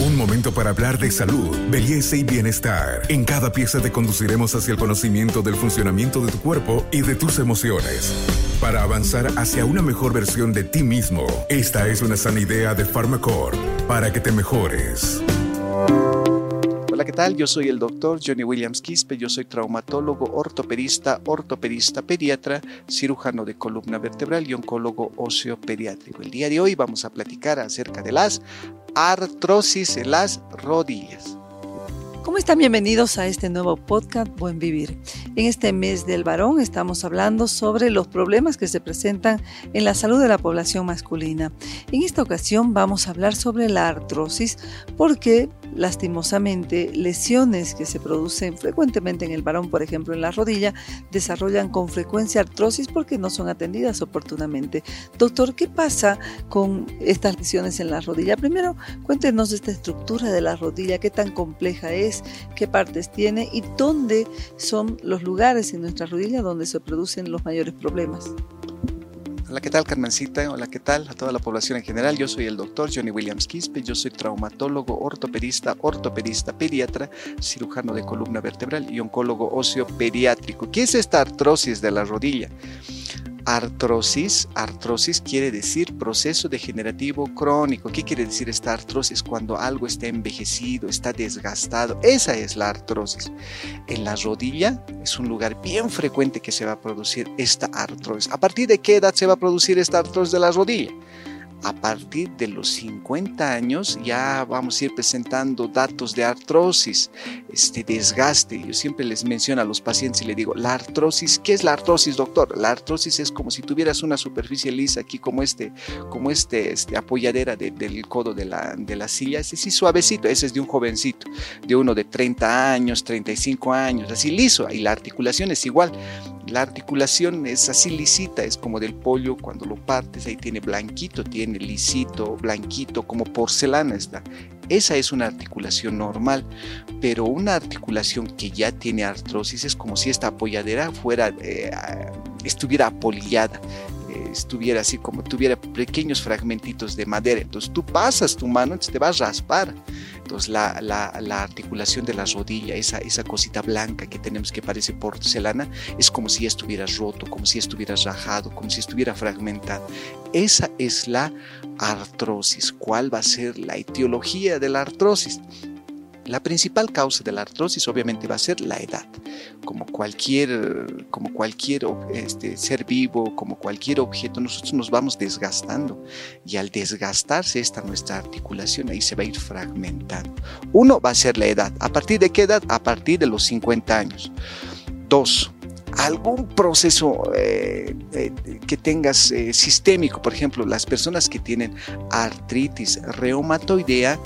Un momento para hablar de salud, belleza y bienestar. En cada pieza te conduciremos hacia el conocimiento del funcionamiento de tu cuerpo y de tus emociones. Para avanzar hacia una mejor versión de ti mismo, esta es una sana idea de Pharmacorp para que te mejores. Yo soy el doctor Johnny Williams Quispe, yo soy traumatólogo, ortopedista, ortopedista pediatra, cirujano de columna vertebral y oncólogo osteopediátrico. El día de hoy vamos a platicar acerca de las artrosis en las rodillas. ¿Cómo están? Bienvenidos a este nuevo podcast Buen Vivir. En este mes del varón estamos hablando sobre los problemas que se presentan en la salud de la población masculina. En esta ocasión vamos a hablar sobre la artrosis porque lastimosamente lesiones que se producen frecuentemente en el varón, por ejemplo en la rodilla, desarrollan con frecuencia artrosis porque no son atendidas oportunamente. Doctor, ¿qué pasa con estas lesiones en la rodilla? Primero, cuéntenos esta estructura de la rodilla, qué tan compleja es, qué partes tiene y dónde son los lugares en nuestra rodilla donde se producen los mayores problemas. Hola, ¿qué tal Carmencita? Hola, ¿qué tal a toda la población en general? Yo soy el doctor Johnny Williams Quispe, yo soy traumatólogo, ortopedista, ortopedista pediatra, cirujano de columna vertebral y oncólogo óseo pediátrico. ¿Qué es esta artrosis de la rodilla? Artrosis, artrosis quiere decir proceso degenerativo crónico. ¿Qué quiere decir esta artrosis? Cuando algo está envejecido, está desgastado. Esa es la artrosis. En la rodilla es un lugar bien frecuente que se va a producir esta artrosis. ¿A partir de qué edad se va a producir esta artrosis de la rodilla? A partir de los 50 años ya vamos a ir presentando datos de artrosis, este desgaste. Yo siempre les menciono a los pacientes y les digo, la artrosis, ¿qué es la artrosis, doctor? La artrosis es como si tuvieras una superficie lisa aquí como este, como este, este apoyadera del codo de la, de la silla, ese sí suavecito, ese es de un jovencito, de uno de 30 años, 35 años, así liso, y la articulación es igual. La articulación es así lisita, es como del pollo cuando lo partes, ahí tiene blanquito, tiene lisito, blanquito, como porcelana está. Esa es una articulación normal, pero una articulación que ya tiene artrosis es como si esta apoyadera fuera, eh, estuviera apolillada estuviera así como tuviera pequeños fragmentitos de madera. Entonces tú pasas tu mano, entonces te vas a raspar. Entonces la, la, articulación de la rodilla, esa, esa cosita blanca que tenemos que parece porcelana, es como si estuviera roto, como si estuviera rajado, como si estuviera fragmentado. Esa es la artrosis. ¿Cuál va a ser la etiología de la artrosis? La principal causa de la artrosis obviamente va a ser la edad. Como cualquier, como cualquier este, ser vivo, como cualquier objeto, nosotros nos vamos desgastando y al desgastarse esta nuestra articulación ahí se va a ir fragmentando. Uno va a ser la edad. ¿A partir de qué edad? A partir de los 50 años. Dos, algún proceso eh, eh, que tengas eh, sistémico, por ejemplo, las personas que tienen artritis reumatoidea,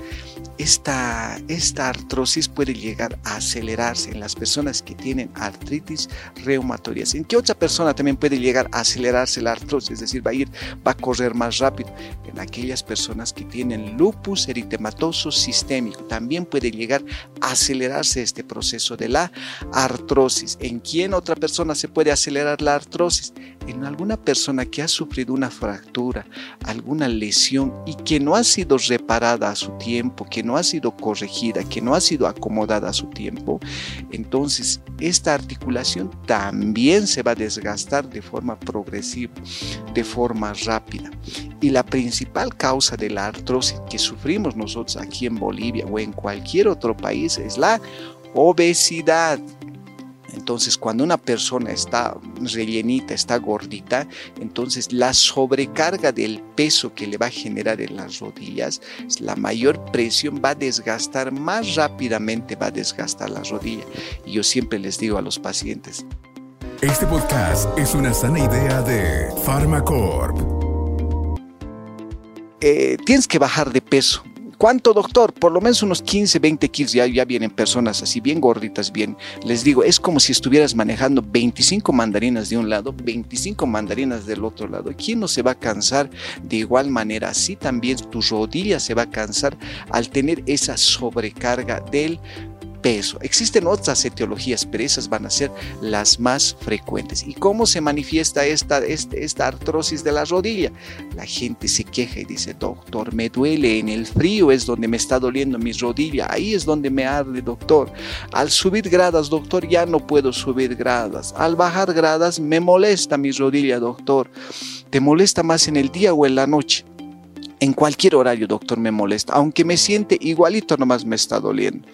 esta, esta artrosis puede llegar a acelerarse en las personas que tienen artritis reumatoidea. ¿En qué otra persona también puede llegar a acelerarse la artrosis? Es decir, va a ir, va a correr más rápido. En aquellas personas que tienen lupus eritematoso sistémico, también puede llegar a acelerarse este proceso de la artrosis. ¿En quién otra persona se puede acelerar la artrosis? En alguna persona que ha sufrido una fractura, alguna lesión y que no ha sido reparada a su tiempo, que no ha sido corregida, que no ha sido acomodada a su tiempo, entonces esta articulación también se va a desgastar de forma progresiva, de forma rápida. Y la principal causa de la artrosis que sufrimos nosotros aquí en Bolivia o en cualquier otro país es la obesidad. Entonces, cuando una persona está rellenita, está gordita, entonces la sobrecarga del peso que le va a generar en las rodillas, la mayor presión va a desgastar más rápidamente, va a desgastar la rodilla. Y yo siempre les digo a los pacientes. Este podcast es una sana idea de Pharmacorp. Eh, tienes que bajar de peso ¿Cuánto, doctor? Por lo menos unos 15, 20 kilos. Ya, vienen personas así, bien gorditas, bien. Les digo, es como si estuvieras manejando 25 mandarinas de un lado, 25 mandarinas del otro lado. ¿Quién no se va a cansar de igual manera? Así también tu rodilla se va a cansar al tener esa sobrecarga del peso. Existen otras etiologías, pero esas van a ser las más frecuentes. ¿Y cómo se manifiesta esta, este, esta artrosis de la rodilla? La gente se queja y dice, doctor, me duele en el frío, es donde me está doliendo mi rodilla, ahí es donde me arde, doctor. Al subir gradas, doctor, ya no puedo subir gradas. Al bajar gradas, me molesta mi rodilla, doctor. ¿Te molesta más en el día o en la noche? En cualquier horario, doctor, me molesta. Aunque me siente igualito, nomás me está doliendo.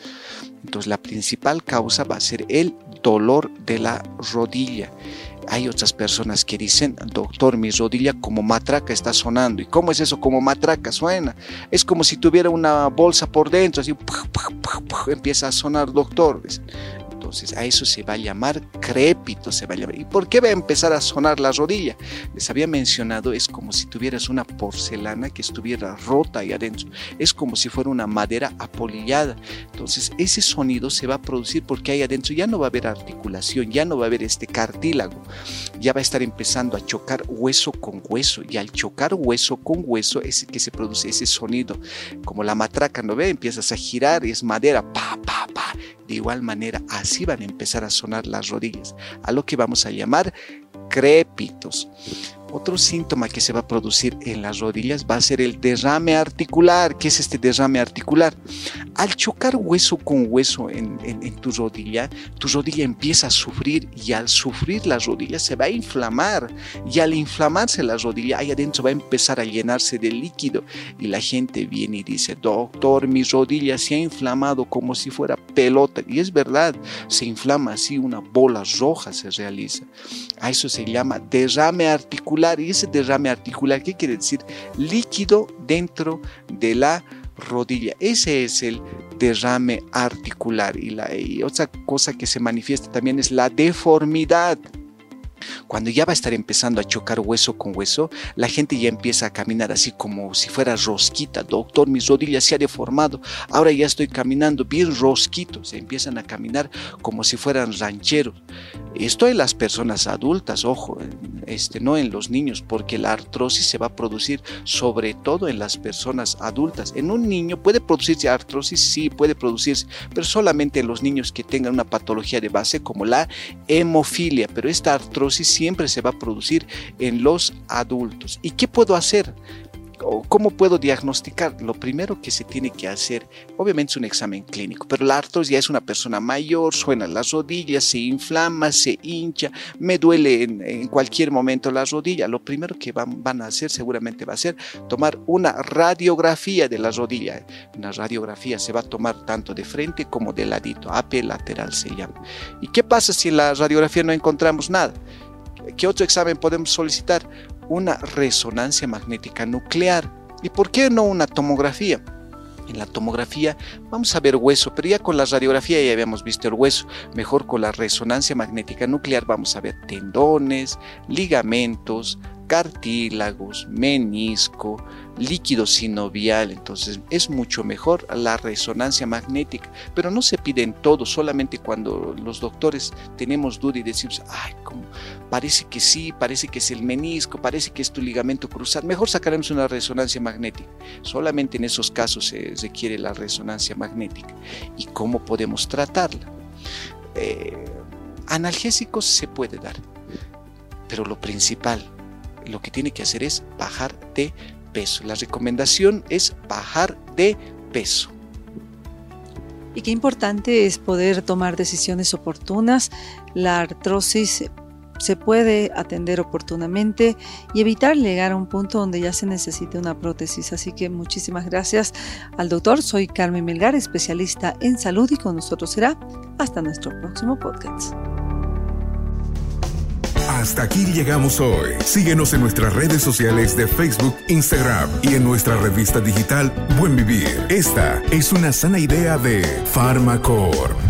Entonces la principal causa va a ser el dolor de la rodilla. Hay otras personas que dicen, doctor, mi rodilla como matraca está sonando. ¿Y cómo es eso? Como matraca suena. Es como si tuviera una bolsa por dentro, así empieza a sonar, doctor. Entonces a eso se va a llamar crépito, se va a llamar. ¿Y por qué va a empezar a sonar la rodilla? Les había mencionado, es como si tuvieras una porcelana que estuviera rota ahí adentro. Es como si fuera una madera apolillada. Entonces ese sonido se va a producir porque ahí adentro ya no va a haber articulación, ya no va a haber este cartílago. Ya va a estar empezando a chocar hueso con hueso. Y al chocar hueso con hueso es que se produce ese sonido. Como la matraca, ¿no ve? Empiezas a girar y es madera, pa. De igual manera, así van a empezar a sonar las rodillas, a lo que vamos a llamar crépitos. Otro síntoma que se va a producir en las rodillas va a ser el derrame articular. ¿Qué es este derrame articular? Al chocar hueso con hueso en, tu rodilla, tu rodilla empieza a sufrir y al sufrir la rodilla se va a inflamar. Y al inflamarse la rodilla, ahí adentro va a empezar a llenarse de líquido. Y la gente viene y dice, doctor, mi rodilla se ha inflamado como si fuera pelota. Y es verdad, se inflama así, una bola roja se realiza. A eso se llama derrame articular y ese derrame articular, ¿qué quiere decir? Líquido dentro de la rodilla. Ese es el derrame articular. Y, la, otra cosa que se manifiesta también es la deformidad. Cuando ya va a estar empezando a chocar hueso con hueso, la gente ya empieza a caminar así como si fuera rosquita. Doctor, mis rodillas se han deformado. Ahora ya estoy caminando bien rosquito. Se empiezan a caminar como si fueran rancheros. Esto en las personas adultas, ojo, este, no en los niños, porque la artrosis se va a producir sobre todo en las personas adultas. En un niño puede producirse artrosis, sí, puede producirse, pero solamente en los niños que tengan una patología de base como la hemofilia. Pero esta artrosis siempre se va a producir en los adultos. ¿Y qué puedo hacer? ¿Cómo puedo diagnosticar? Lo primero que se tiene que hacer, obviamente es un examen clínico, pero la artrosis ya es una persona mayor, suena las rodillas, se inflama, se hincha, me duele en, cualquier momento la rodilla. Lo primero que van, van, a hacer seguramente va a ser tomar una radiografía de la rodilla. Una radiografía se va a tomar tanto de frente como de ladito, AP lateral se llama. ¿Y qué pasa si en la radiografía no encontramos nada? ¿Qué otro examen podemos solicitar? Una resonancia magnética nuclear. ¿Y por qué no una tomografía? En la tomografía vamos a ver hueso, pero ya con la radiografía ya habíamos visto el hueso. Mejor con la resonancia magnética nuclear vamos a ver tendones, ligamentos, cartílagos, menisco, líquido sinovial, entonces es mucho mejor la resonancia magnética, pero no se pide en todo, solamente cuando los doctores tenemos duda y decimos, ay, como, parece que sí, parece que es el menisco, parece que es tu ligamento cruzado, mejor sacaremos una resonancia magnética. Solamente en esos casos se requiere la resonancia magnética. ¿Y cómo podemos tratarla? Eh, analgésicos se puede dar, pero lo principal, lo que tiene que hacer es bajar de peso. La recomendación es bajar de peso. Y qué importante es poder tomar decisiones oportunas. La artrosis se puede atender oportunamente y evitar llegar a un punto donde ya se necesite una prótesis. Así que muchísimas gracias al doctor. Soy Carmen Melgar, especialista en salud y con nosotros será hasta nuestro próximo podcast. Hasta aquí llegamos hoy. Síguenos en nuestras redes sociales de Facebook, Instagram y en nuestra revista digital Buen Vivir. Esta es una sana idea de Farmacor.